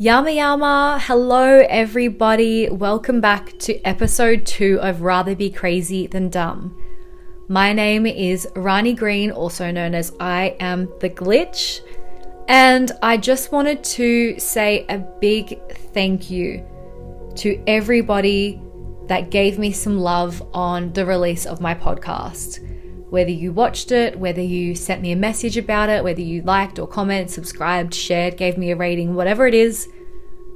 Yama Yama, hello everybody. Welcome back to episode two of Rather Be Crazy Than Dumb. My name is Rhani Green, also known as I Am the Glitch, and I just wanted to say a big thank you to everybody that gave me some love on the release of my podcast. Whether you watched it, whether you sent me a message about it, whether you liked or commented, subscribed, shared, gave me a rating, whatever it is,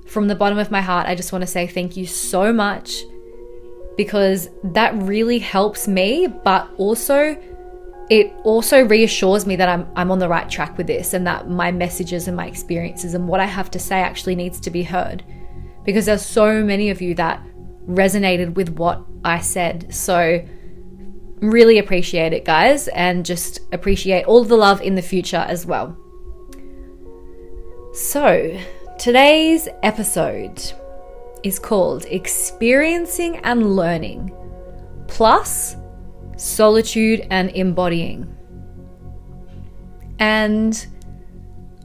from the bottom of my heart, I just want to say thank you so much because that really helps me, but also it also reassures me that I'm I'm on the right track with this and that my messages and my experiences and what I have to say actually needs to be heard. Because there's so many of you that resonated with what I said. So really appreciate it, guys, and just appreciate all the love in the future as well. So, today's episode is called Experiencing and Learning plus Solitude and Embodying. And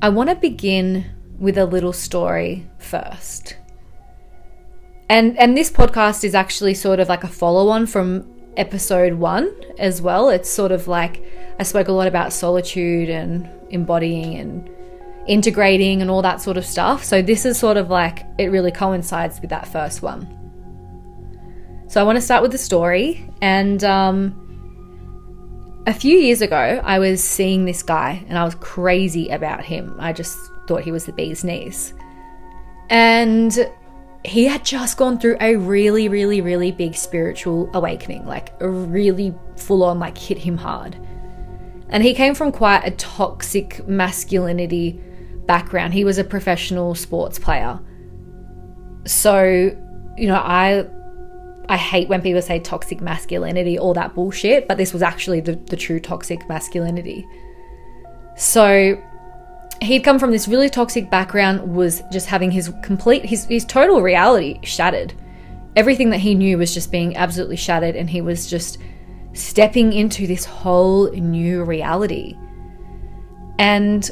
I want to begin with a little story first. And and this podcast is actually sort of like a follow on from episode 1 as well. It's sort of like I spoke a lot about solitude and embodying and integrating and all that sort of stuff. So this is sort of like it really coincides with that first one. So I want to start with the story. And um, a few years ago, I was seeing this guy and I was crazy about him. I just thought he was the bee's knees. And he had just gone through a really, really, really big spiritual awakening, like a really full on, like hit him hard. And he came from quite a toxic masculinity background. He was a professional sports player. So, you know, I I hate when people say toxic masculinity, all that bullshit, but this was actually the, the true toxic masculinity. So he'd come from this really toxic background, was just having his complete his, his total reality shattered. Everything that he knew was just being absolutely shattered, and he was just stepping into this whole new reality. And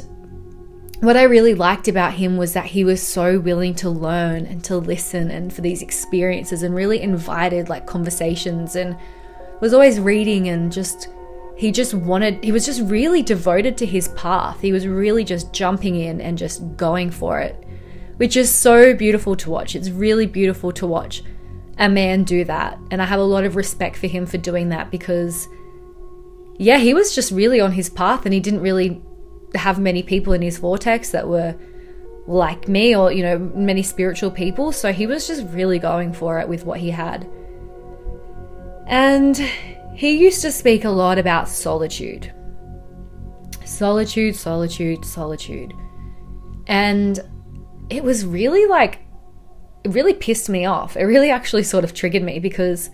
what I really liked about him was that he was so willing to learn and to listen and for these experiences and really invited like conversations and was always reading and just he just wanted he was just really devoted to his path. He was really just jumping in and just going for it, which is so beautiful to watch. It's really beautiful to watch a man do that. And I have a lot of respect for him for doing that because yeah, he was just really on his path and he didn't really have many people in his vortex that were like me or, you know, many spiritual people. So he was just really going for it with what he had. And he used to speak a lot about solitude. Solitude, solitude, solitude. And it was really like, it really pissed me off. It really actually sort of triggered me because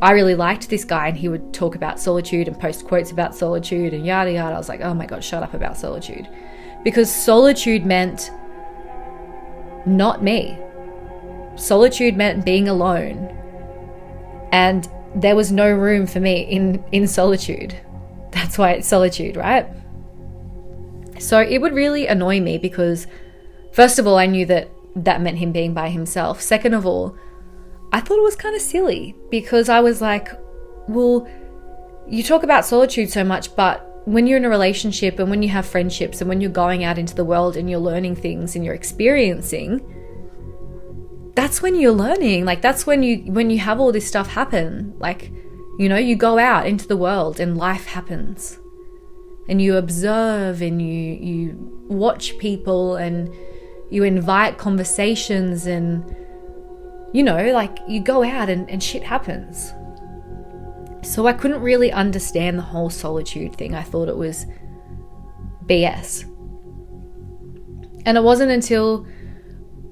I really liked this guy and he would talk about solitude and post quotes about solitude and yada yada. I was like, oh my god, shut up about solitude. Because solitude meant not me. Solitude meant being alone. And there was no room for me in, in solitude. That's why it's solitude, right? So it would really annoy me because, first of all, I knew that that meant him being by himself. Second of all, I thought it was kind of silly because I was like, well, you talk about solitude so much, but when you're in a relationship and when you have friendships and when you're going out into the world and you're learning things and you're experiencing, that's when you're learning. Like that's when you when you have all this stuff happen. Like, you know, you go out into the world and life happens. And you observe and you you watch people and you invite conversations and you know, like you go out and, and shit happens. So I couldn't really understand the whole solitude thing. I thought it was BS. And it wasn't until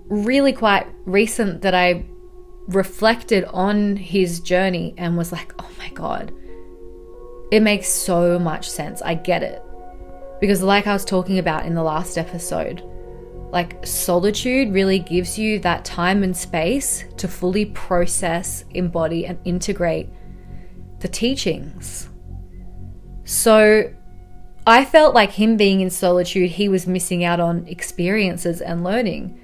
really quite recent that I reflected on his journey and was like, oh my God, it makes so much sense. I get it. Because, like I was talking about in the last episode, like solitude really gives you that time and space to fully process, embody, and integrate the teachings. So I felt like him being in solitude, he was missing out on experiences and learning.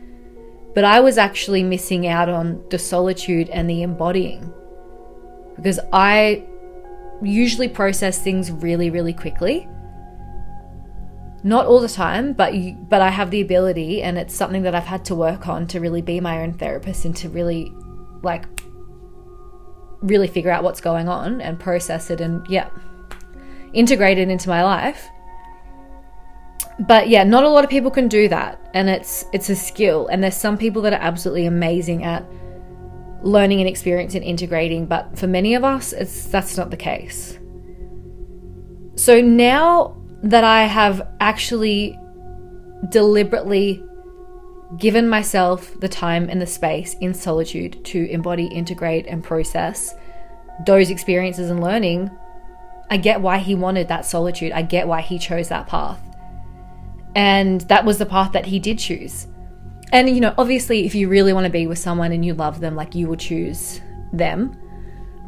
But I was actually missing out on the solitude and the embodying because I usually process things really, really quickly. Not all the time, but you, but I have the ability, and it's something that I've had to work on to really be my own therapist and to really, like, really figure out what's going on and process it and yeah, integrate it into my life but yeah, not a lot of people can do that, and it's it's a skill. And there's some people that are absolutely amazing at learning and experience and integrating, but for many of us, it's that's not the case. So now that I have actually deliberately given myself the time and the space in solitude to embody, integrate, and process those experiences and learning, I get why he wanted that solitude. I get why he chose that path. And that was the path that he did choose. And, you know, obviously, if you really want to be with someone and you love them, like you will choose them.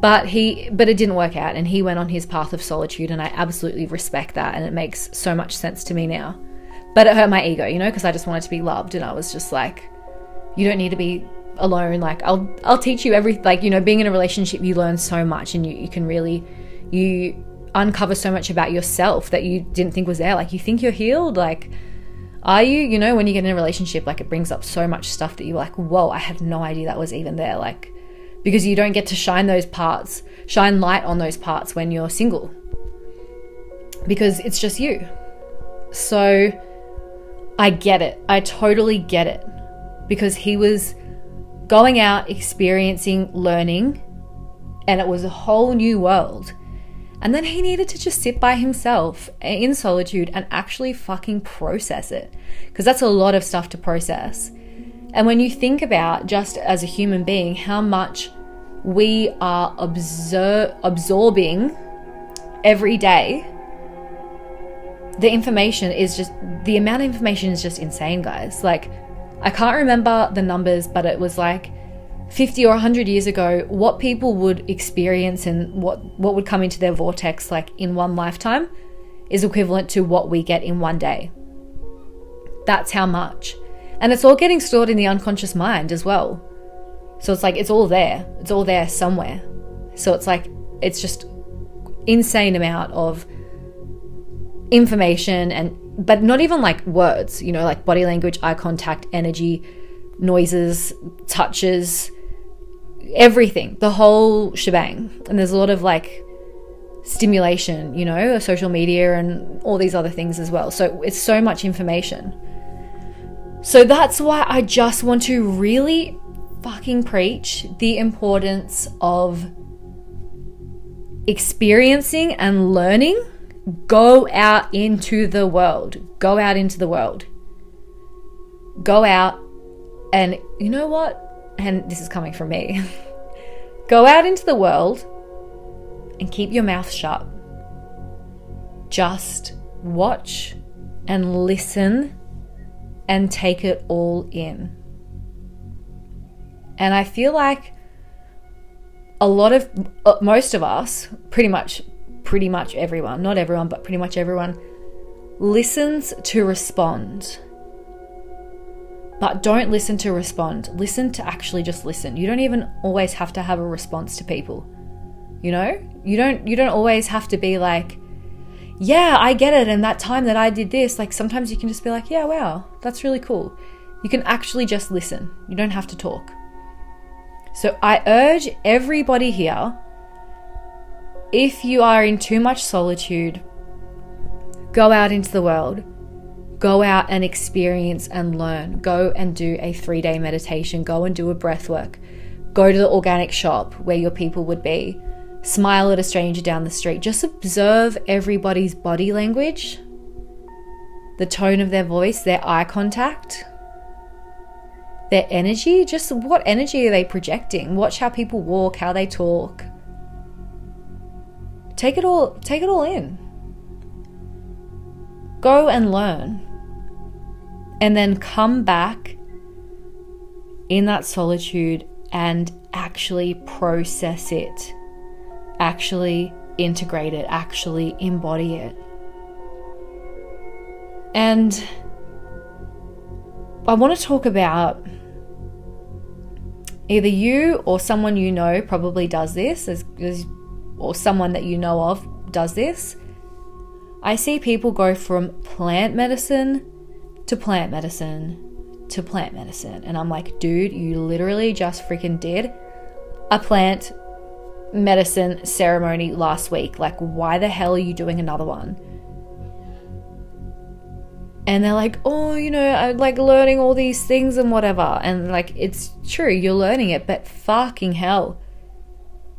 But he, but it didn't work out, and he went on his path of solitude, and I absolutely respect that, and it makes so much sense to me now. But it hurt my ego, you know, because I just wanted to be loved, and I was just like, you don't need to be alone. Like I'll, I'll teach you every, like you know, being in a relationship, you learn so much, and you, you can really, you uncover so much about yourself that you didn't think was there. Like you think you're healed, like are you? You know, when you get in a relationship, like it brings up so much stuff that you're like, whoa, I had no idea that was even there. Like because you don't get to shine those parts, shine light on those parts when you're single. Because it's just you. So I get it. I totally get it. Because he was going out, experiencing, learning, and it was a whole new world. And then he needed to just sit by himself in solitude and actually fucking process it. Because that's a lot of stuff to process. And when you think about, just as a human being, how much we are absor- absorbing every day, the information is just, the amount of information is just insane, guys. Like, I can't remember the numbers, but it was like 50 or 100 years ago, what people would experience and what, what would come into their vortex like in one lifetime is equivalent to what we get in one day. That's how much. And it's all getting stored in the unconscious mind as well. So it's like it's all there. It's all there somewhere. So it's like it's just insane amount of information and but not even like words, you know, like body language, eye contact, energy, noises, touches, everything, the whole shebang. And there's a lot of like stimulation, you know, social media and all these other things as well. So it's so much information. So that's why I just want to really fucking preach the importance of experiencing and learning. Go out into the world. Go out into the world. Go out and you know what? And this is coming from me, go out into the world and keep your mouth shut. Just watch and listen and take it all in. And I feel like a lot of uh, most of us, pretty much pretty much everyone, not everyone, but pretty much everyone listens to respond. But don't listen to respond. Listen to actually just listen. You don't even always have to have a response to people. You know? You don't you don't always have to be like, "Yeah, I get it." And that time that I did this, like sometimes you can just be like, "Yeah, wow, that's really cool." You can actually just listen. You don't have to talk. So I urge everybody here if you are in too much solitude, go out into the world Go out and experience and learn. Go and do a three day meditation. Go and do a breath work. Go to the organic shop where your people would be. Smile at a stranger down the street. Just observe everybody's body language, the tone of their voice, their eye contact, their energy. Just what energy are they projecting? Watch how people walk, how they talk. Take it all take it all in. Go and learn. And then come back in that solitude and actually process it, actually integrate it, actually embody it. And I want to talk about either you or someone you know probably does this, or someone that you know of does this. I see people go from plant medicine to plant medicine to plant medicine. And I'm like, dude, you literally just freaking did a plant medicine ceremony last week. Like, why the hell are you doing another one? And they're like, oh, you know, I'm like learning all these things and whatever. And like, it's true, you're learning it, but fucking hell.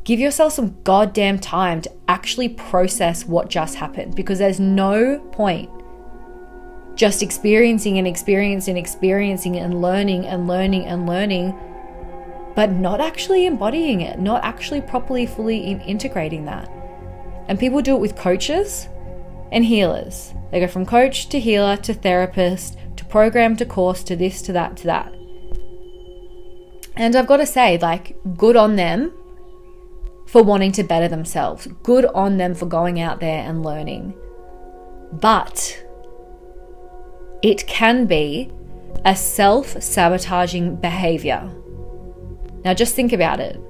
Give yourself some goddamn time to actually process what just happened because there's no point just experiencing and experiencing and experiencing and learning and learning and learning, but not actually embodying it, not actually properly, fully integrating that. And people do it with coaches and healers. They go from coach to healer to therapist to program to course to this to that to that. And I've got to say, like, good on them for wanting to better themselves. Good on them for going out there and learning. But it can be a self sabotaging behavior. Now, just think about it.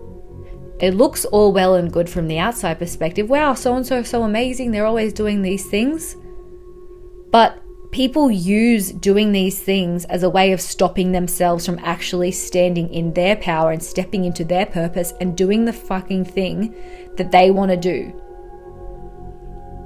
It looks all well and good from the outside perspective. Wow, so and so is so amazing. They're always doing these things. But people use doing these things as a way of stopping themselves from actually standing in their power and stepping into their purpose and doing the fucking thing that they want to do.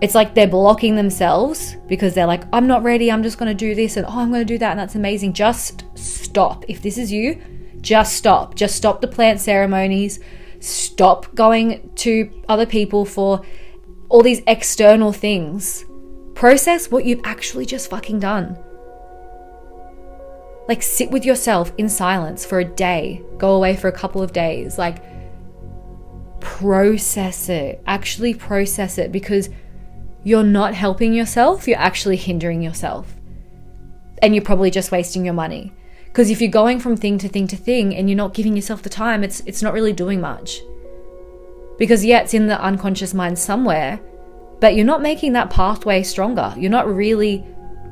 It's like they're blocking themselves because they're like, I'm not ready, I'm just going to do this and oh, I'm going to do that and that's amazing. Just stop. If this is you, just stop. Just stop the plant ceremonies. Stop going to other people for all these external things. Process what you've actually just fucking done. Like, sit with yourself in silence for a day, go away for a couple of days. Like, process it. Actually, process it because you're not helping yourself, you're actually hindering yourself. And you're probably just wasting your money. Because if you're going from thing to thing to thing and you're not giving yourself the time, it's it's not really doing much. Because yeah, it's in the unconscious mind somewhere, but you're not making that pathway stronger. You're not really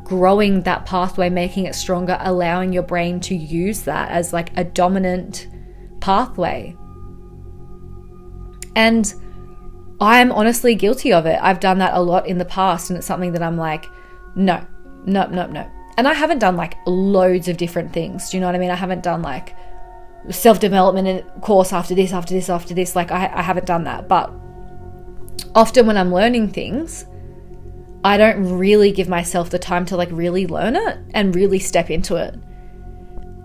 growing that pathway, making it stronger, allowing your brain to use that as like a dominant pathway. And I'm honestly guilty of it. I've done that a lot in the past, and it's something that I'm like, no, no, no, no. And I haven't done like loads of different things. Do you know what I mean? I haven't done like self development course after this, after this, after this. Like, I, I haven't done that. But often when I'm learning things, I don't really give myself the time to like really learn it and really step into it.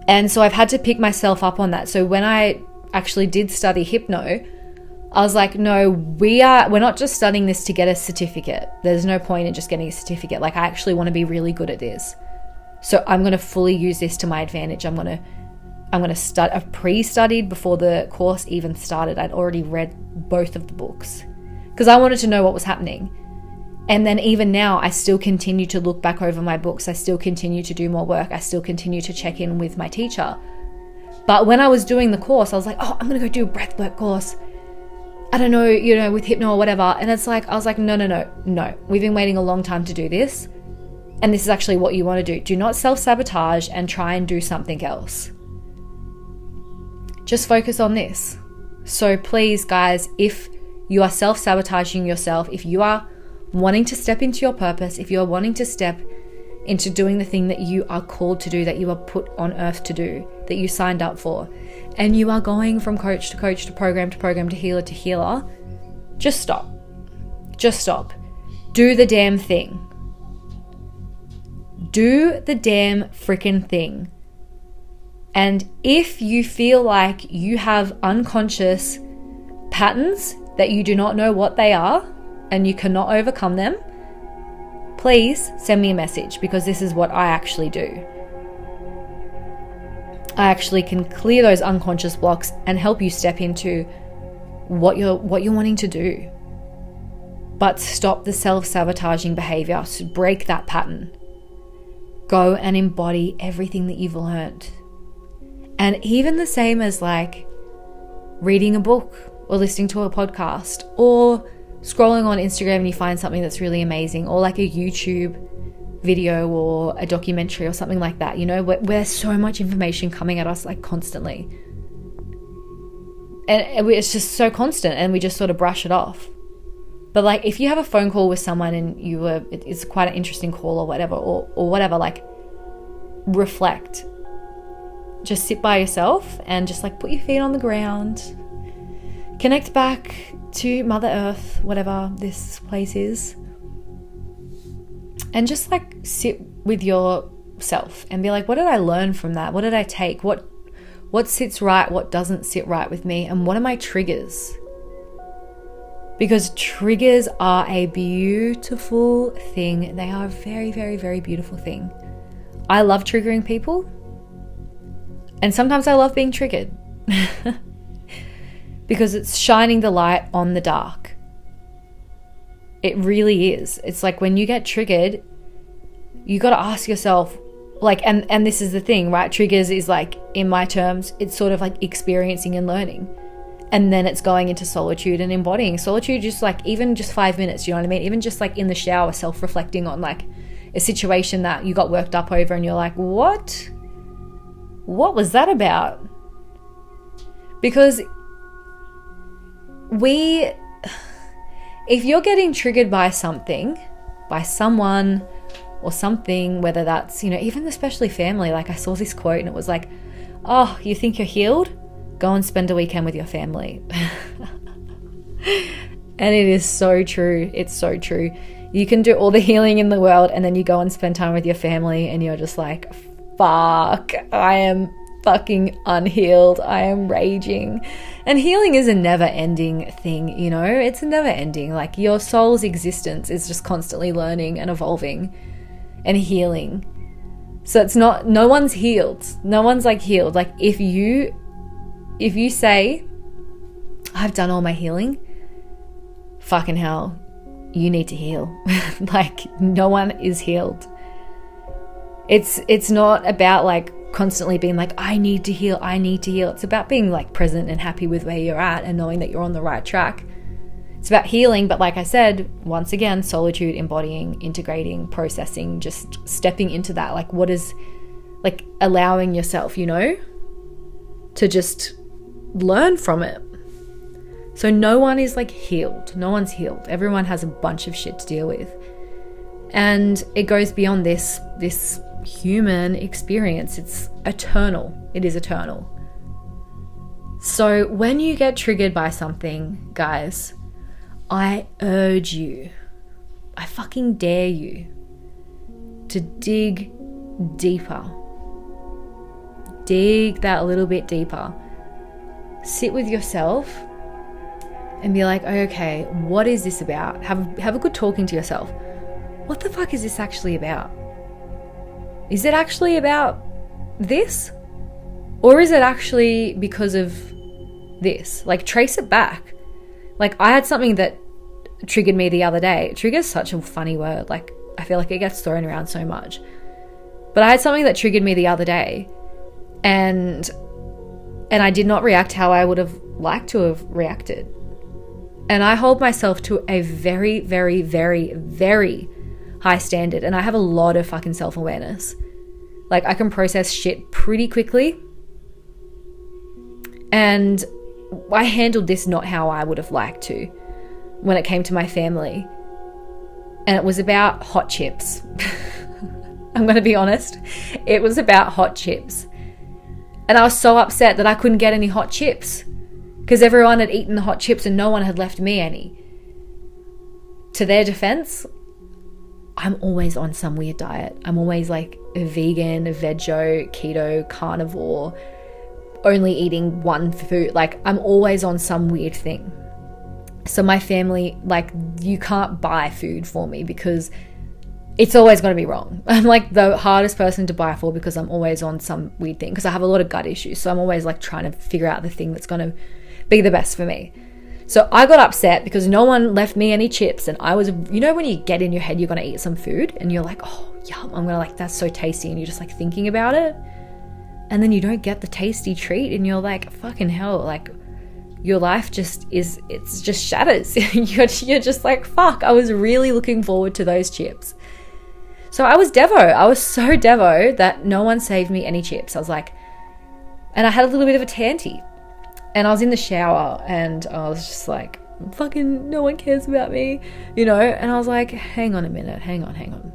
And so I've had to pick myself up on that. So when I actually did study hypno, I was like, no, we are, we're not just studying this to get a certificate. There's no point in just getting a certificate. Like, I actually want to be really good at this. So I'm going to fully use this to my advantage. I'm going to, I'm going to start, I've pre studied before the course even started. I'd already read both of the books because I wanted to know what was happening. And then even now, I still continue to look back over my books. I still continue to do more work. I still continue to check in with my teacher. But when I was doing the course, I was like, oh, I'm going to go do a breathwork course I don't know, you know, with hypno or whatever. And it's like, I was like, no, no, no, no. We've been waiting a long time to do this. And this is actually what you want to do. Do not self sabotage and try and do something else. Just focus on this. So please, guys, if you are self sabotaging yourself, if you are wanting to step into your purpose, if you are wanting to step into doing the thing that you are called to do, that you are put on earth to do, that you signed up for, and you are going from coach to coach to program to program to healer to healer, just stop. Just stop. Do the damn thing. Do the damn freaking thing. And if you feel like you have unconscious patterns that you do not know what they are and you cannot overcome them, please send me a message because this is what I actually do. I actually can clear those unconscious blocks and help you step into what you're what you're wanting to do. But stop the self-sabotaging behavior, to break that pattern. Go and embody everything that you've learned. And even the same as like reading a book or listening to a podcast or scrolling on Instagram and you find something that's really amazing or like a YouTube video or a documentary or something like that, you know, where, where there's so much information coming at us like constantly. and it's just so constant and we just sort of brush it off. But like if you have a phone call with someone and you were it's quite an interesting call or whatever or, or whatever like reflect. Just sit by yourself and just like put your feet on the ground connect back to mother earth whatever this place is and just like sit with yourself and be like what did i learn from that? What did i take? What what sits right? What doesn't sit right with me? And what are my triggers? Because triggers are a beautiful thing. They are a very very very beautiful thing. I love triggering people. And sometimes i love being triggered because it's shining the light on the dark it really is. It's like when you get triggered, you got to ask yourself like and and this is the thing, right? Triggers is like in my terms, it's sort of like experiencing and learning. And then it's going into solitude and embodying. Solitude just like even just 5 minutes, you know what I mean? Even just like in the shower self-reflecting on like a situation that you got worked up over and you're like, "What? What was that about?" Because we if you're getting triggered by something, by someone or something, whether that's, you know, even especially family, like I saw this quote and it was like, oh, you think you're healed? Go and spend a weekend with your family. and it is so true. It's so true. You can do all the healing in the world and then you go and spend time with your family and you're just like, fuck, I am fucking unhealed. I am raging. And healing is a never ending thing, you know? It's a never ending. Like your soul's existence is just constantly learning and evolving and healing. So it's not no one's healed. No one's like healed. Like if you if you say I've done all my healing, fucking hell, you need to heal. like no one is healed. It's it's not about like constantly being like, I need to heal, I need to heal. It's about being like present and happy with where you're at and knowing that you're on the right track. It's about healing, but like I said, once again, solitude, embodying, integrating, processing, just stepping into that. Like, what is like allowing yourself, you know, to just learn from it. So, no one is like healed. No one's healed. Everyone has a bunch of shit to deal with. And it goes beyond this, this human experience. It's eternal. It is eternal. So when you get triggered by something, guys, I urge you, I fucking dare you to dig deeper. Dig that a little bit deeper. Sit with yourself and be like, okay, what is this about? Have, have a good talking to yourself. What the fuck is this actually about? Is it actually about this? Or is it actually because of this? Like, trace it back. Like, I had something that triggered me the other day. Trigger is such a funny word. Like, I feel like it gets thrown around so much. But I had something that triggered me the other day. And and I did not react how I would have liked to have reacted. And I hold myself to a very, very, very, very high standard and I have a lot of fucking self awareness. Like, I can process shit pretty quickly. And I handled this not how I would have liked to when it came to my family. And it was about hot chips. I'm going to be honest. It was about hot chips. And I was so upset that I couldn't get any hot chips because everyone had eaten the hot chips and no one had left me any. To their defense, I'm always on some weird diet. I'm always like a vegan, a veggie, keto, carnivore, only eating one food. Like I'm always on some weird thing. So my family, like, you can't buy food for me because it's always going to be wrong. I'm like the hardest person to buy for because I'm always on some weird thing because I have a lot of gut issues. So I'm always like trying to figure out the thing that's going to be the best for me. So I got upset because no one left me any chips, and I was, you know, when you get in your head you're gonna eat some food, and you're like, oh, yum, I'm gonna like, that's so tasty, and you're just like thinking about it, and then you don't get the tasty treat, and you're like, fucking hell, like, your life just is, it's just shatters. you're, you're just like, fuck, I was really looking forward to those chips. So I was Devo. I was so Devo that no one saved me any chips. I was like, and I had a little bit of a tanty And I was in the shower and I was just like, fucking no one cares about me, you know? And I was like, hang on a minute, hang on, hang on.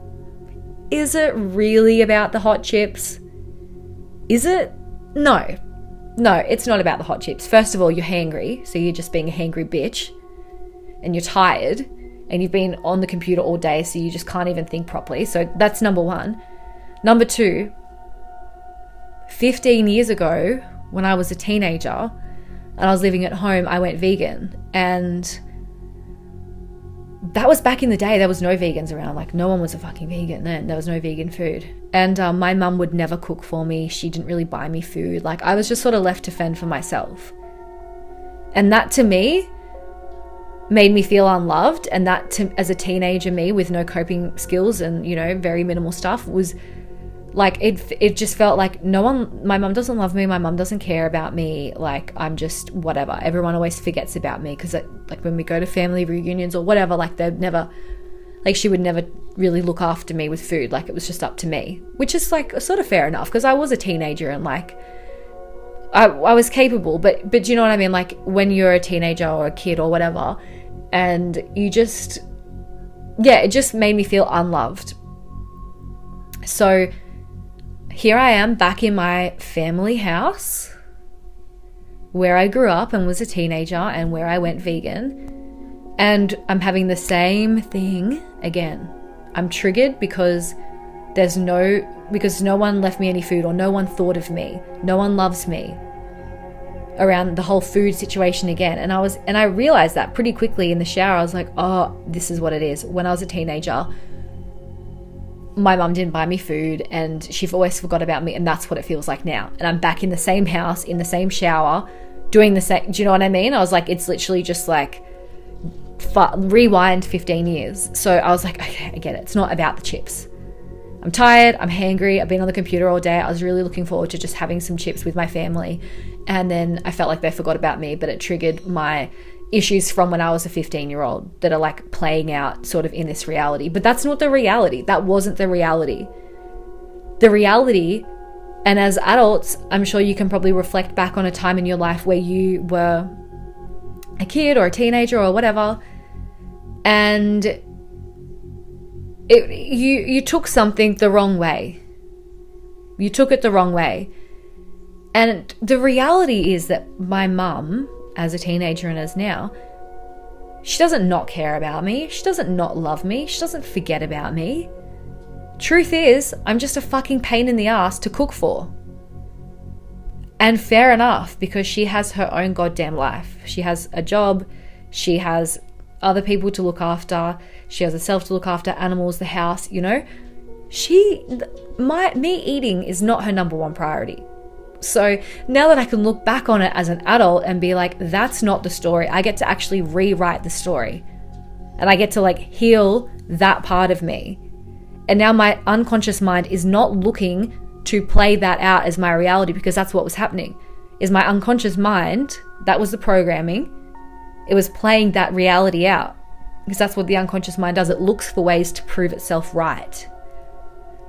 Is it really about the hot chips? Is it? No. No, it's not about the hot chips. First of all, you're hangry, so you're just being a hangry bitch. And you're tired, and you've been on the computer all day, so you just can't even think properly. So that's number one. Number two, 15 years ago, when I was a teenager and I was living at home, I went vegan. And that was back in the day. There was no vegans around. Like, no one was a fucking vegan then. There was no vegan food. And um, my mum would never cook for me. She didn't really buy me food. Like, I was just sort of left to fend for myself. And that to me made me feel unloved. And that, to, as a teenager, me with no coping skills and, you know, very minimal stuff, was like it it just felt like no one my mum doesn't love me my mum doesn't care about me like i'm just whatever. Everyone always forgets about me because like when we go to family reunions or whatever like they'd never like she would never really look after me with food like it was just up to me which is like sort of fair enough because i was a teenager and like I, I was capable but but you know what i mean? Like when you're a teenager or a kid or whatever and you just yeah it just made me feel unloved. So here I am back in my family house where I grew up and was a teenager and where I went vegan. And I'm having the same thing again. I'm triggered because there's no because no one left me any food or no one thought of me. No one loves me. Around the whole food situation again. And I was and I realized that pretty quickly in the shower. I was like, "Oh, this is what it is." When I was a teenager, my mum didn't buy me food and she always forgot about me and that's what it feels like now. And i'm back in the same house in the same shower doing the same do you know what i mean? I was like it's literally just like rewind 15 years. So i was like okay i get it. It's not about the chips. I'm tired i'm hangry i've been on the computer all day. I was really looking forward to just having some chips with my family. And then i felt like they forgot about me but it triggered my issues from when I was a 15 year old that are like playing out sort of in this reality. But that's not the reality. That wasn't the reality. The reality, and as adults, I'm sure you can probably reflect back on a time in your life where you were a kid or a teenager or whatever, and it, you you took something the wrong way. You took it the wrong way. And the reality is that my mum as a teenager and as now, she doesn't not care about me. She doesn't not love me. She doesn't forget about me. Truth is, I'm just a fucking pain in the ass to cook for. And fair enough, because she has her own goddamn life. She has a job, she has other people to look after, she has herself to look after, animals, the house, you know? She, my, me eating is not her number one priority. So now that I can look back on it as an adult and be like, that's not the story, I get to actually rewrite the story. And I get to like heal that part of me. And now my unconscious mind is not looking to play that out as my reality because that's what was happening. Is my unconscious mind, that was the programming, it was playing that reality out. Because that's what the unconscious mind does. It looks for ways to prove itself right.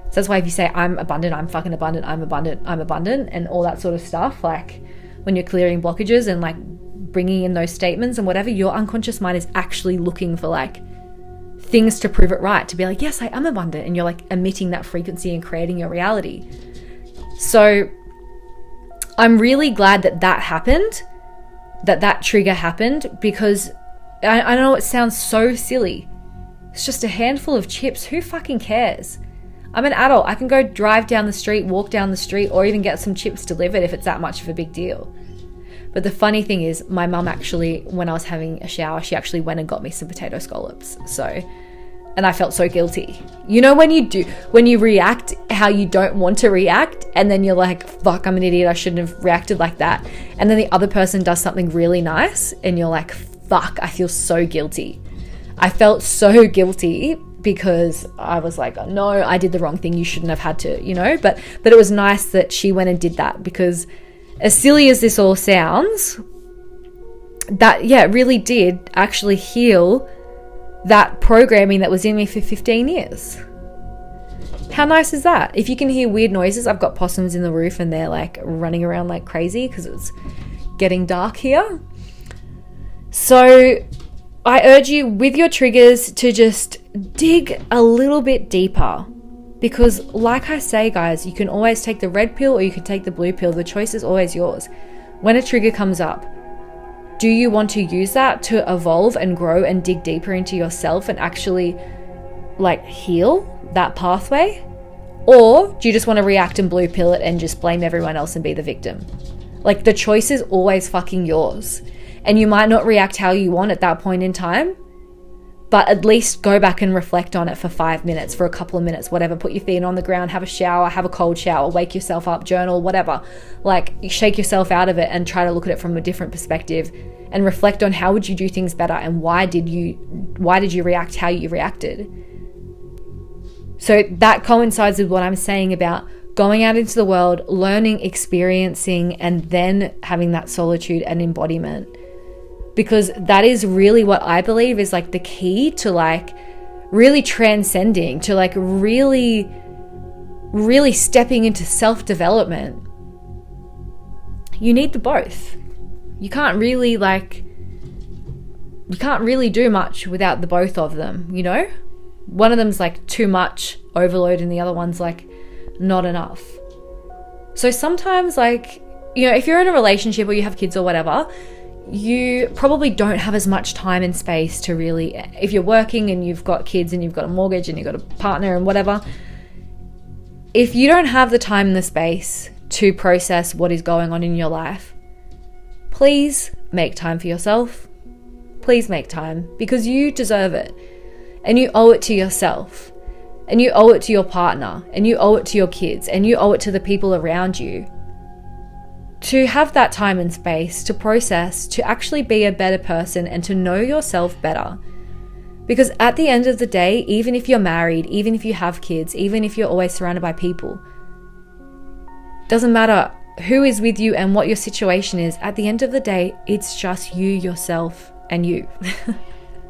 So that's why if you say, I'm abundant, I'm fucking abundant, I'm abundant, I'm abundant, and all that sort of stuff, like when you're clearing blockages and like bringing in those statements and whatever, your unconscious mind is actually looking for like things to prove it right, to be like, yes, I am abundant. And you're like emitting that frequency and creating your reality. So I'm really glad that that happened, that that trigger happened, because I, I know it sounds so silly. It's just a handful of chips. Who fucking cares? I'm an adult. I can go drive down the street, walk down the street, or even get some chips delivered if it's that much of a big deal. But the funny thing is, my mum actually, when I was having a shower, she actually went and got me some potato scallops. So, and I felt so guilty. You know, when you do, when you react how you don't want to react, and then you're like, fuck, I'm an idiot. I shouldn't have reacted like that. And then the other person does something really nice, and you're like, fuck, I feel so guilty. I felt so guilty because I was like, no, I did the wrong thing. You shouldn't have had to, you know. But but it was nice that she went and did that because, as silly as this all sounds, that yeah, it really did actually heal that programming that was in me for 15 years. How nice is that? If you can hear weird noises, I've got possums in the roof and they're like running around like crazy because it's getting dark here. So I urge you with your triggers to just dig a little bit deeper. Because, like I say, guys, you can always take the red pill or you can take the blue pill. The choice is always yours. When a trigger comes up, do you want to use that to evolve and grow and dig deeper into yourself and actually like heal that pathway? Or do you just want to react and blue pill it and just blame everyone else and be the victim? Like the choice is always fucking yours. And you might not react how you want at that point in time, but at least go back and reflect on it for five minutes, for a couple of minutes, whatever. Put your feet on the ground, have a shower, have a cold shower, wake yourself up, journal, whatever. Like shake yourself out of it and try to look at it from a different perspective and reflect on how would you do things better and why did you why did you react how you reacted. So that coincides with what I'm saying about going out into the world, learning, experiencing, and then having that solitude and embodiment because that is really what I believe is like the key to like really transcending, to like really, really stepping into self development. You need the both. You can't really like, you can't really do much without the both of them, you know? One of them's like too much overload, and the other one's like not enough. So sometimes, like, you know, if you're in a relationship or you have kids or whatever, you probably don't have as much time and space to really, if you're working and you've got kids and you've got a mortgage and you've got a partner and whatever, if you don't have the time and the space to process what is going on in your life, please make time for yourself. Please make time because you deserve it. And you owe it to yourself. And you owe it to your partner. And you owe it to your kids. And you owe it to the people around you to have that time and space to process, to actually be a better person and to know yourself better. Because at the end of the day, even if you're married, even if you have kids, even if you're always surrounded by people, doesn't matter who is with you and what your situation is, at the end of the day, it's just you, yourself, and you.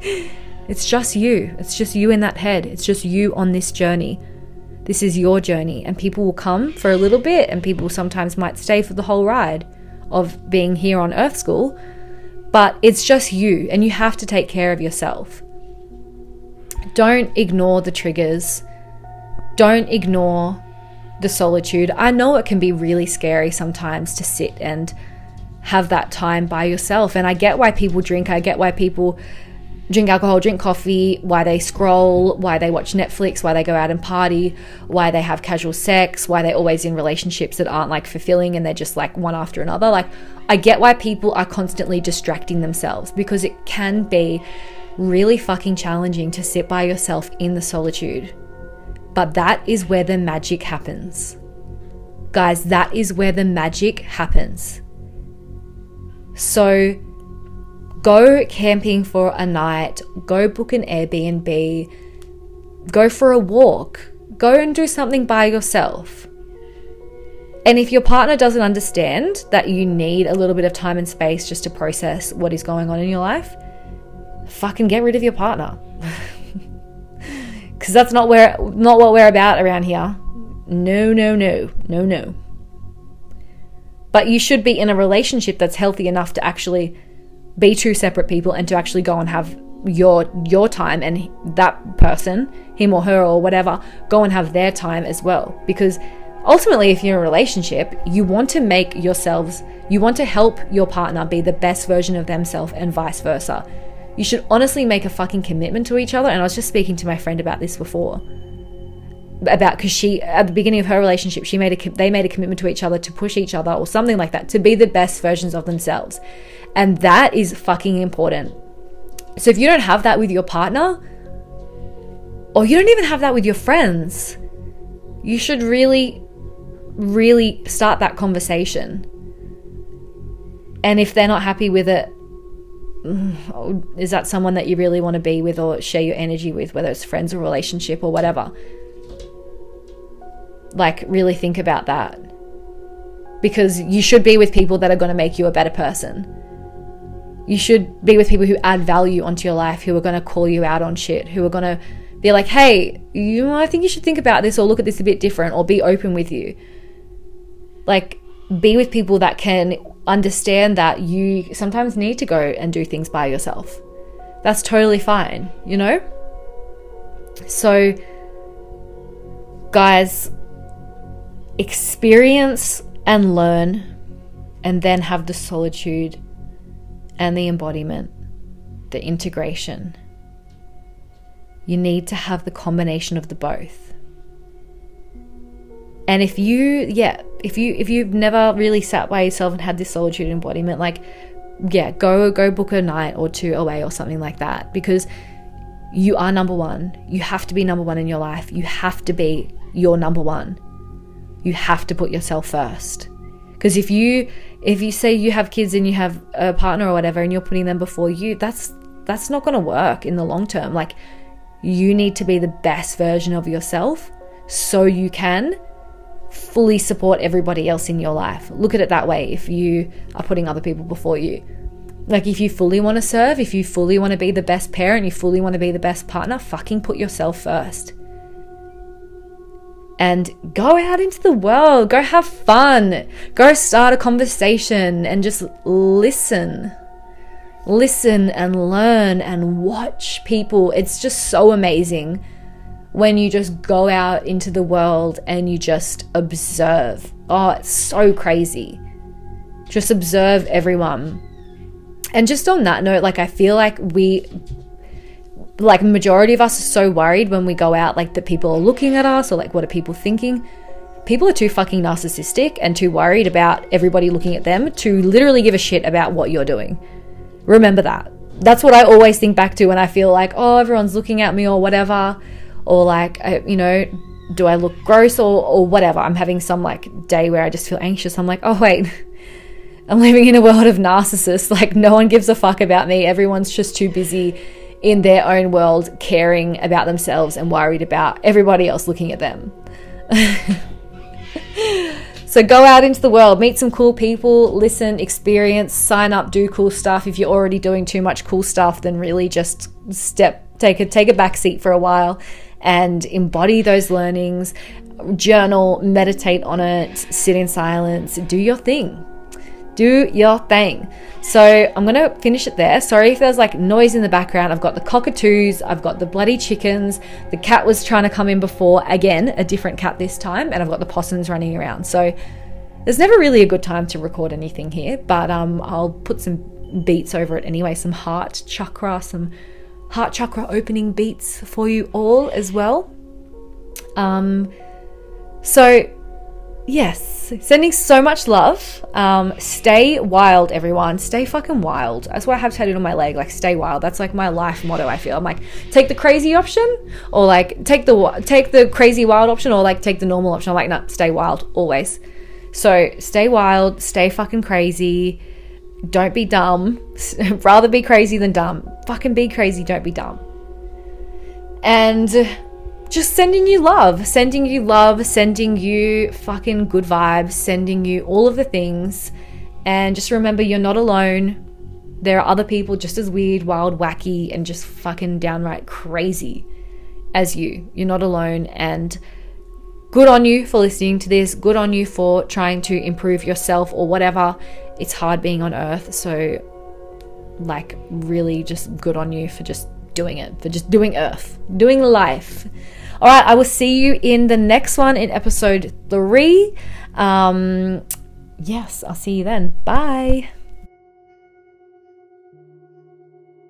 it's just you. It's just you in that head. It's just you on this journey. This is your journey, and people will come for a little bit, and people sometimes might stay for the whole ride of being here on Earth School. But it's just you, and you have to take care of yourself. Don't ignore the triggers. Don't ignore the solitude. I know it can be really scary sometimes to sit and have that time by yourself. And I get why people drink, I get why people drink alcohol, drink coffee, why they scroll, why they watch Netflix, why they go out and party, why they have casual sex, why they're always in relationships that aren't like fulfilling and they're just like one after another. Like, I get why people are constantly distracting themselves because it can be really fucking challenging to sit by yourself in the solitude. But that is where the magic happens. Guys, that is where the magic happens. So, Go camping for a night, go book an Airbnb, go for a walk, go and do something by yourself. And if your partner doesn't understand that you need a little bit of time and space just to process what is going on in your life, fucking get rid of your partner. Cuz that's not where not what we're about around here. No, no, no. No, no. But you should be in a relationship that's healthy enough to actually be two separate people and to actually go and have your your time and that person him or her or whatever go and have their time as well. Because ultimately if you're in a relationship you want to make yourselves you want to help your partner be the best version of themselves and vice versa. You should honestly make a fucking commitment to each other. And i was just speaking to my friend about this before. About because she at the beginning of her relationship she made a they made a commitment to each other to push each other or something like that to be the best versions of themselves and that is fucking important. So if you don't have that with your partner, or you don't even have that with your friends, you should really, really start that conversation. And if they're not happy with it, mm, is that someone that you really want to be with or share your energy with, whether it's friends or relationship or whatever? Like, really think about that. Because you should be with people that are going to make you a better person you should be with people who add value onto your life, who are going to call you out on shit, who are going to be like, hey, you I think you should think about this or look at this a bit different or be open with you. Like, be with people that can understand that you sometimes need to go and do things by yourself. That's totally fine, you know? So, guys, experience and learn, and then have the solitude and the embodiment, the integration. You need to have the combination of the both. And if you, yeah, if you if you've never really sat by yourself and had this solitude embodiment, like, yeah, go go book a night or two away or something like that because you are number one. You have to be number one in your life. You have to be your number one. You have to put yourself first. Because if you if you say you have kids and you have a partner or whatever and you're putting them before you, that's that's not going to work in the long term. Like you need to be the best version of yourself so you can fully support everybody else in your life. Look at it that way if you are putting other people before you. Like, if you fully want to serve, if you fully want to be the best parent, you fully want to be the best partner, fucking put yourself first. And go out into the world, go have fun, go start a conversation and just listen. Listen and learn and watch people. It's just so amazing when you just go out into the world and you just observe. Oh, it's so crazy. Just observe everyone. And just on that note, like I feel like we like majority of us are so worried when we go out like that people are looking at us or like what are people thinking? People are too fucking narcissistic and too worried about everybody looking at them to literally give a shit about what you're doing. Remember that. That's what I always think back to when I feel like, oh, everyone's looking at me or whatever or like I, you know do i look gross or, or whatever i'm having some like day where i just feel anxious i'm like oh wait i'm living in a world of narcissists like no one gives a fuck about me everyone's just too busy in their own world caring about themselves and worried about everybody else looking at them so go out into the world meet some cool people listen experience sign up do cool stuff if you're already doing too much cool stuff then really just step take a take a back seat for a while and embody those learnings, journal, meditate on it, sit in silence, do your thing. Do your thing. So I'm gonna finish it there. Sorry if there's like noise in the background. I've got the cockatoos, I've got the bloody chickens. The cat was trying to come in before, again, a different cat this time, and I've got the possums running around. So there's never really a good time to record anything here, but um, I'll put some beats over it anyway, some heart chakra, some heart chakra opening beats for you all as well. Um, so, yes, sending so much love. Um, stay wild, everyone. Stay fucking wild. That's why I have tattooed on my leg, like stay wild. That's like my life motto. I feel I'm like take the crazy option, or like take the take the crazy wild option, or like take the normal option. I'm like, no, nah, stay wild always. So stay wild, stay fucking crazy don't be dumb. Rather be crazy than dumb. Fucking be crazy, don't be dumb. And just sending you love, sending you love, sending you fucking good vibes, sending you all of the things. And just remember, you're not alone. There are other people just as weird, wild, wacky, and just fucking downright crazy as you. You're not alone. And good on you for listening to this. Good on you for trying to improve yourself or whatever it's hard being on earth. So, like, really just good on you for just doing it, for just doing earth, doing life. All right, I will see you in the next one in episode three. Um, yes, I'll see you then. Bye.